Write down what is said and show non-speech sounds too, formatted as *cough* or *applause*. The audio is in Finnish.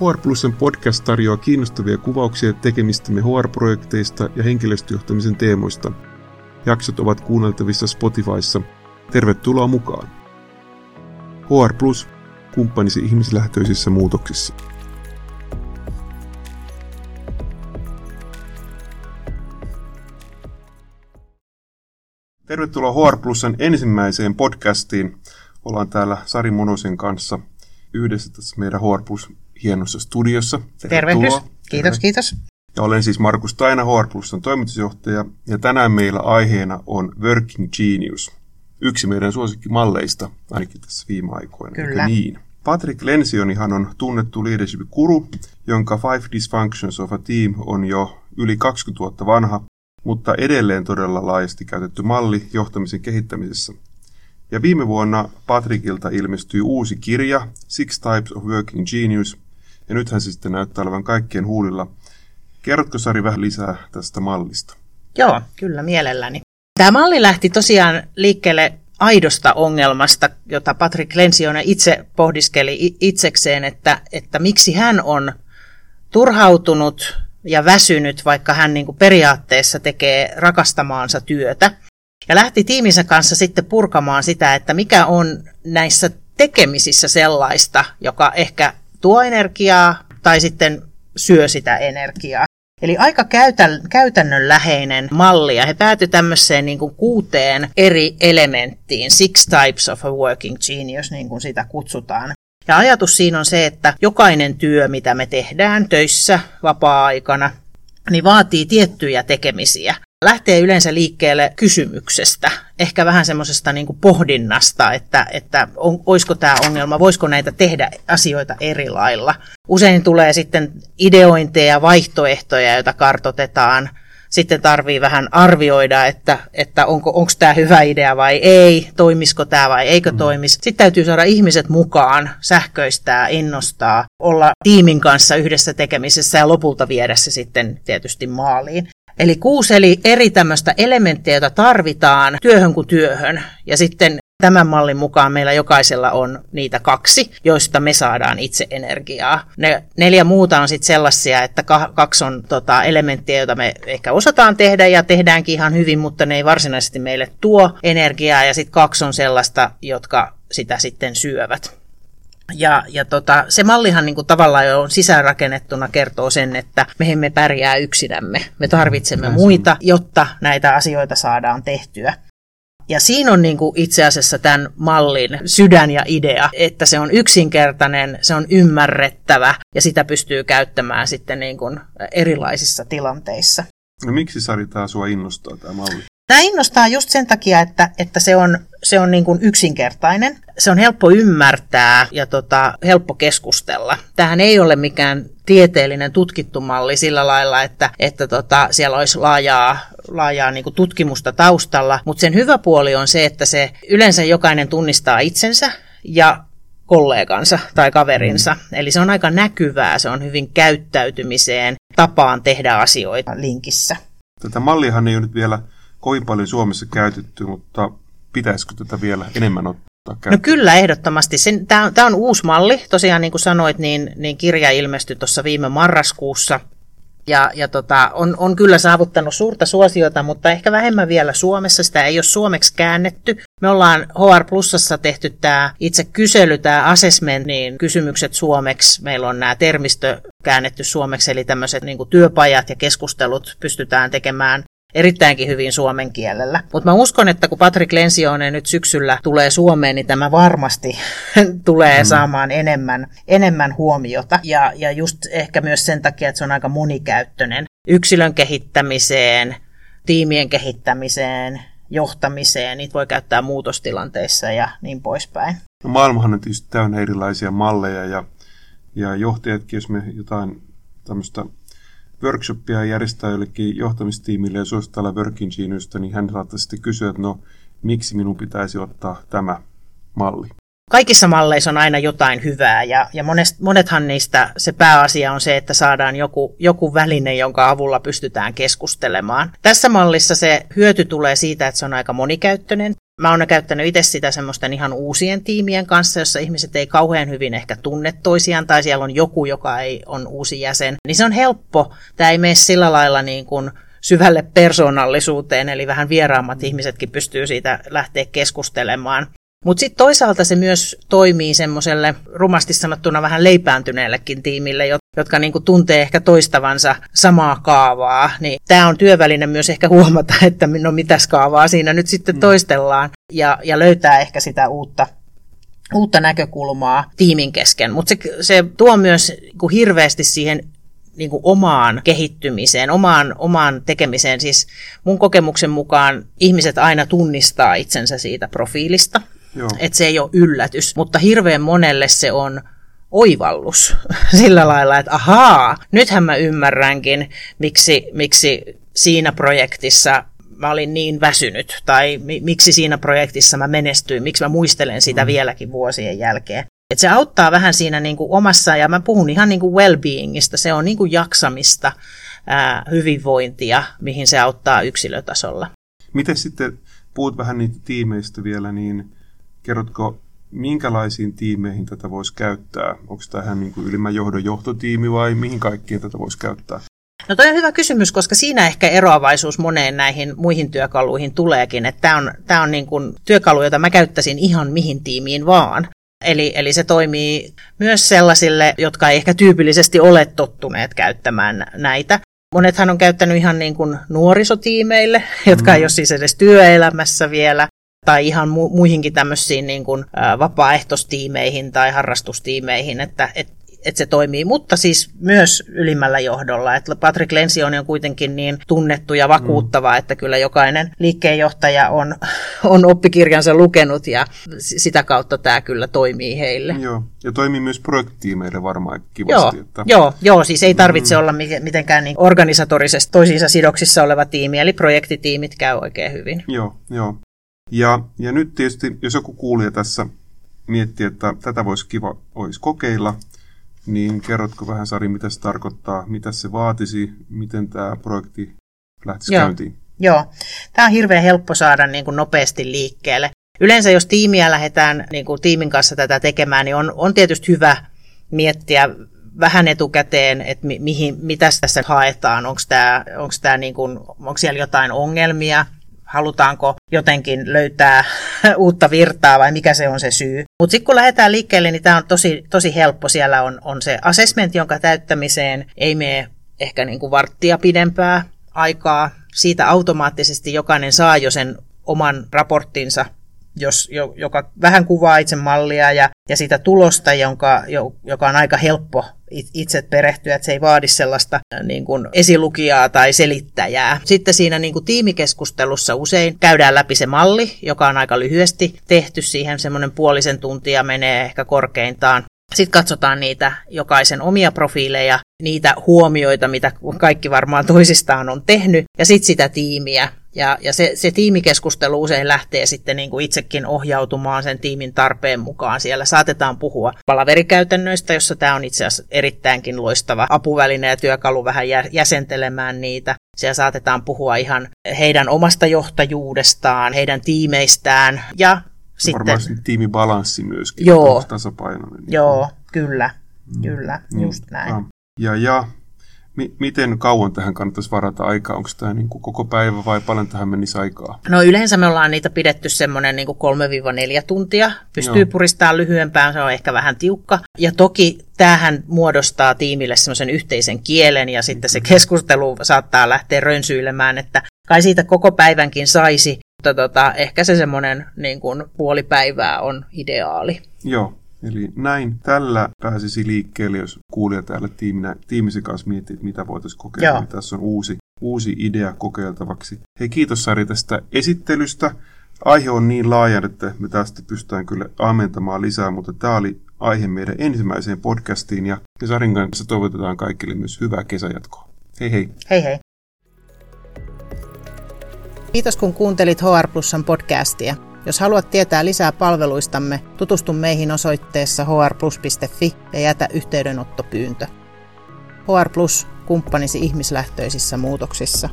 HR Plusen podcast tarjoaa kiinnostavia kuvauksia tekemistämme HR-projekteista ja henkilöstöjohtamisen teemoista. Jaksot ovat kuunneltavissa Spotifyssa. Tervetuloa mukaan! HR Plus, kumppanisi ihmislähtöisissä muutoksissa. Tervetuloa HR Plusen ensimmäiseen podcastiin. Ollaan täällä Sari Monosen kanssa yhdessä tässä meidän HR Plus hienossa studiossa. Tervehdys. Kiitos, kiitos. Ja olen siis Markus Taina, HR Plusan toimitusjohtaja, ja tänään meillä aiheena on Working Genius. Yksi meidän suosikkimalleista, ainakin tässä viime aikoina. Kyllä. niin? Patrick Lensionihan on tunnettu leadership-kuru, jonka Five Dysfunctions of a Team on jo yli 20 vuotta vanha, mutta edelleen todella laajasti käytetty malli johtamisen kehittämisessä. Ja viime vuonna Patrickilta ilmestyi uusi kirja, Six Types of Working Genius, ja nythän sitten näyttää olevan kaikkien huulilla. Kerrotko Sari vähän lisää tästä mallista? Joo, kyllä mielelläni. Tämä malli lähti tosiaan liikkeelle aidosta ongelmasta, jota Patrick Lensione itse pohdiskeli itsekseen, että, että miksi hän on turhautunut ja väsynyt, vaikka hän niin kuin periaatteessa tekee rakastamaansa työtä. Ja lähti tiiminsä kanssa sitten purkamaan sitä, että mikä on näissä tekemisissä sellaista, joka ehkä tuo energiaa tai sitten syö sitä energiaa. Eli aika käytännönläheinen malli, ja he päätyi tämmöiseen niin kuin kuuteen eri elementtiin, six types of a working genius, niin kuin sitä kutsutaan. Ja ajatus siinä on se, että jokainen työ, mitä me tehdään töissä, vapaa-aikana, niin vaatii tiettyjä tekemisiä lähtee yleensä liikkeelle kysymyksestä, ehkä vähän semmoisesta niin pohdinnasta, että, että on, olisiko tämä ongelma, voisiko näitä tehdä asioita eri lailla. Usein tulee sitten ideointeja, vaihtoehtoja, joita kartotetaan. Sitten tarvii vähän arvioida, että, että onko onko tämä hyvä idea vai ei, toimisiko tämä vai eikö mm. toimisi. Sitten täytyy saada ihmiset mukaan, sähköistää, innostaa, olla tiimin kanssa yhdessä tekemisessä ja lopulta viedä se sitten tietysti maaliin. Eli kuusi eli eri tämmöistä elementtiä, joita tarvitaan työhön kuin työhön. Ja sitten tämän mallin mukaan meillä jokaisella on niitä kaksi, joista me saadaan itse energiaa. Ne neljä muuta on sitten sellaisia, että kaksi on tota, elementtiä, joita me ehkä osataan tehdä ja tehdäänkin ihan hyvin, mutta ne ei varsinaisesti meille tuo energiaa. Ja sitten kaksi on sellaista, jotka sitä sitten syövät. Ja, ja tota, se mallihan niin kuin tavallaan jo sisäänrakennettuna kertoo sen, että me emme pärjää yksinämme. Me tarvitsemme muita, jotta näitä asioita saadaan tehtyä. Ja siinä on niin kuin itse asiassa tämän mallin sydän ja idea, että se on yksinkertainen, se on ymmärrettävä ja sitä pystyy käyttämään sitten niin kuin erilaisissa tilanteissa. No miksi Sari tämä sua innostaa tämä malli? Tämä innostaa just sen takia, että, että se on, se on niin kuin yksinkertainen, se on helppo ymmärtää ja tota, helppo keskustella. Tähän ei ole mikään tieteellinen tutkittu malli sillä lailla, että, että tota, siellä olisi laajaa, laajaa niin kuin tutkimusta taustalla, mutta sen hyvä puoli on se, että se yleensä jokainen tunnistaa itsensä ja kollegansa tai kaverinsa. Mm. Eli se on aika näkyvää, se on hyvin käyttäytymiseen, tapaan tehdä asioita linkissä. Tätä mallihan ei ole nyt vielä kovin paljon Suomessa käytetty, mutta pitäisikö tätä vielä enemmän ottaa käyttöön? No kyllä, ehdottomasti. Tämä on uusi malli. Tosiaan niin kuin sanoit, niin, niin kirja ilmestyi tuossa viime marraskuussa. Ja, ja tota, on, on kyllä saavuttanut suurta suosiota, mutta ehkä vähemmän vielä Suomessa. Sitä ei ole suomeksi käännetty. Me ollaan HR Plusassa tehty tämä itse kysely, tämä assessment, niin kysymykset suomeksi. Meillä on nämä termistö käännetty suomeksi, eli tämmöiset niin työpajat ja keskustelut pystytään tekemään erittäinkin hyvin suomen kielellä. Mutta mä uskon, että kun Patrick Lensionen nyt syksyllä tulee Suomeen, niin tämä varmasti *laughs* tulee mm. saamaan enemmän, enemmän huomiota. Ja, ja just ehkä myös sen takia, että se on aika monikäyttöinen yksilön kehittämiseen, tiimien kehittämiseen, johtamiseen, niitä voi käyttää muutostilanteissa ja niin poispäin. No maailmahan on tietysti täynnä erilaisia malleja ja, ja johtajatkin, jos me jotain tämmöistä workshoppia järjestää jollekin johtamistiimille ja suositella Geniusta, niin hän saattaa sitten kysyä, että no miksi minun pitäisi ottaa tämä malli? Kaikissa malleissa on aina jotain hyvää ja, ja monest, monethan niistä se pääasia on se, että saadaan joku, joku väline, jonka avulla pystytään keskustelemaan. Tässä mallissa se hyöty tulee siitä, että se on aika monikäyttöinen. Mä oon käyttänyt itse sitä semmoisten ihan uusien tiimien kanssa, jossa ihmiset ei kauhean hyvin ehkä tunne toisiaan, tai siellä on joku, joka ei on uusi jäsen. Niin se on helppo. Tämä ei mene sillä lailla niin kuin syvälle persoonallisuuteen, eli vähän vieraammat ihmisetkin pystyy siitä lähteä keskustelemaan. Mutta sitten toisaalta se myös toimii semmoiselle rumasti sanottuna vähän leipääntyneellekin tiimille, jotka niinku tuntee ehkä toistavansa samaa kaavaa. Niin tämä on työväline myös ehkä huomata, *laughs* että no mitäs kaavaa siinä nyt sitten mm. toistellaan ja, ja löytää ehkä sitä uutta uutta näkökulmaa tiimin kesken, mutta se, se tuo myös niin hirveästi siihen niin kuin omaan kehittymiseen, omaan, omaan tekemiseen. Siis mun kokemuksen mukaan ihmiset aina tunnistaa itsensä siitä profiilista, että se ei ole yllätys, mutta hirveän monelle se on oivallus *laughs* sillä lailla, että ahaa, nythän mä ymmärränkin, miksi, miksi siinä projektissa mä olin niin väsynyt, tai mi- miksi siinä projektissa mä menestyin, miksi mä muistelen sitä mm. vieläkin vuosien jälkeen. Et se auttaa vähän siinä niin kuin omassa, ja mä puhun ihan niin kuin well-beingistä, se on niin kuin jaksamista, ää, hyvinvointia, mihin se auttaa yksilötasolla. Miten sitten, puhut vähän niitä tiimeistä vielä, niin kerrotko, minkälaisiin tiimeihin tätä voisi käyttää? Onko tämä ihan niin kuin ylimmän johdon johtotiimi vai mihin kaikkiin tätä voisi käyttää? No toi on hyvä kysymys, koska siinä ehkä eroavaisuus moneen näihin muihin työkaluihin tuleekin. Että tämä on, tämä on niin kuin työkalu, jota mä käyttäisin ihan mihin tiimiin vaan. Eli, eli se toimii myös sellaisille, jotka ei ehkä tyypillisesti ole tottuneet käyttämään näitä. Monethan on käyttänyt ihan niin kuin nuorisotiimeille, jotka mm. ei ole siis edes työelämässä vielä, tai ihan mu- muihinkin tämmöisiin niin kuin, ä, vapaaehtoistiimeihin tai harrastustiimeihin, että et että se toimii, mutta siis myös ylimmällä johdolla. Että Patrick Lensioni on kuitenkin niin tunnettu ja vakuuttava, mm. että kyllä jokainen liikkeenjohtaja on, *laughs* on oppikirjansa lukenut ja sitä kautta tämä kyllä toimii heille. Joo, ja toimii myös projektiimeille varmaan kivasti. Joo, että... joo, joo siis ei tarvitse mm. olla mitenkään niin organisatorisesti toisiinsa sidoksissa oleva tiimi, eli projektitiimit käy oikein hyvin. Joo, joo. Ja, ja nyt tietysti, jos joku kuulija tässä miettii, että tätä voisi kiva olisi kokeilla, niin kerrotko vähän Sari, mitä se tarkoittaa, mitä se vaatisi, miten tämä projekti lähtisi Joo. käyntiin? Joo, tämä on hirveän helppo saada niin kuin nopeasti liikkeelle. Yleensä jos tiimiä lähdetään niin kuin tiimin kanssa tätä tekemään, niin on, on tietysti hyvä miettiä vähän etukäteen, että mi, mihin, mitä tässä haetaan, onko, niin kuin, onko siellä jotain ongelmia, halutaanko jotenkin löytää *laughs* uutta virtaa vai mikä se on se syy. Mutta sitten kun lähdetään liikkeelle, niin tämä on tosi, tosi helppo. Siellä on, on se assessment, jonka täyttämiseen ei mene ehkä niin kuin varttia pidempää aikaa. Siitä automaattisesti jokainen saa jo sen oman raporttinsa jos, joka vähän kuvaa itse mallia ja, ja sitä tulosta, jonka, joka on aika helppo itse perehtyä, että se ei vaadi sellaista äh, niin kuin esilukijaa tai selittäjää. Sitten siinä niin kuin tiimikeskustelussa usein käydään läpi se malli, joka on aika lyhyesti tehty siihen, semmoinen puolisen tuntia menee ehkä korkeintaan. Sitten katsotaan niitä jokaisen omia profiileja, niitä huomioita, mitä kaikki varmaan toisistaan on tehnyt, ja sitten sitä tiimiä, ja, ja se, se tiimikeskustelu usein lähtee sitten niin kuin itsekin ohjautumaan sen tiimin tarpeen mukaan. Siellä saatetaan puhua palaverikäytännöistä, jossa tämä on itse asiassa erittäinkin loistava apuväline ja työkalu vähän jäsentelemään niitä. Siellä saatetaan puhua ihan heidän omasta johtajuudestaan, heidän tiimeistään ja sitten... Varmaan tiimibalanssi myöskin. Joo, tasapainoinen. Joo, kyllä, mm. kyllä, mm. just näin. Ja, ja Mi- miten kauan tähän kannattaisi varata aikaa? Onko tämä niin kuin koko päivä vai paljon tähän menisi aikaa? No yleensä me ollaan niitä pidetty semmoinen niin 3-4 tuntia. Pystyy Joo. puristamaan lyhyempään, se on ehkä vähän tiukka. Ja toki tämähän muodostaa tiimille semmoisen yhteisen kielen ja sitten se keskustelu saattaa lähteä rönsyilemään, että kai siitä koko päivänkin saisi, mutta tota, ehkä se semmoinen niin kuin puoli päivää on ideaali. Joo, Eli näin tällä pääsisi liikkeelle, jos kuulija täällä tiiminä, tiimisi kanssa miettii, että mitä voitaisiin kokeilla. Niin tässä on uusi, uusi idea kokeiltavaksi. Hei, kiitos Sari tästä esittelystä. Aihe on niin laaja, että me tästä pystytään kyllä ammentamaan lisää, mutta tämä oli aihe meidän ensimmäiseen podcastiin ja Sarin kanssa toivotetaan kaikille myös hyvää kesäjatkoa. Hei hei! Hei hei! Kiitos kun kuuntelit HR Plusan podcastia. Jos haluat tietää lisää palveluistamme, tutustu meihin osoitteessa hrplus.fi ja jätä yhteydenottopyyntö. HR Plus, kumppanisi ihmislähtöisissä muutoksissa.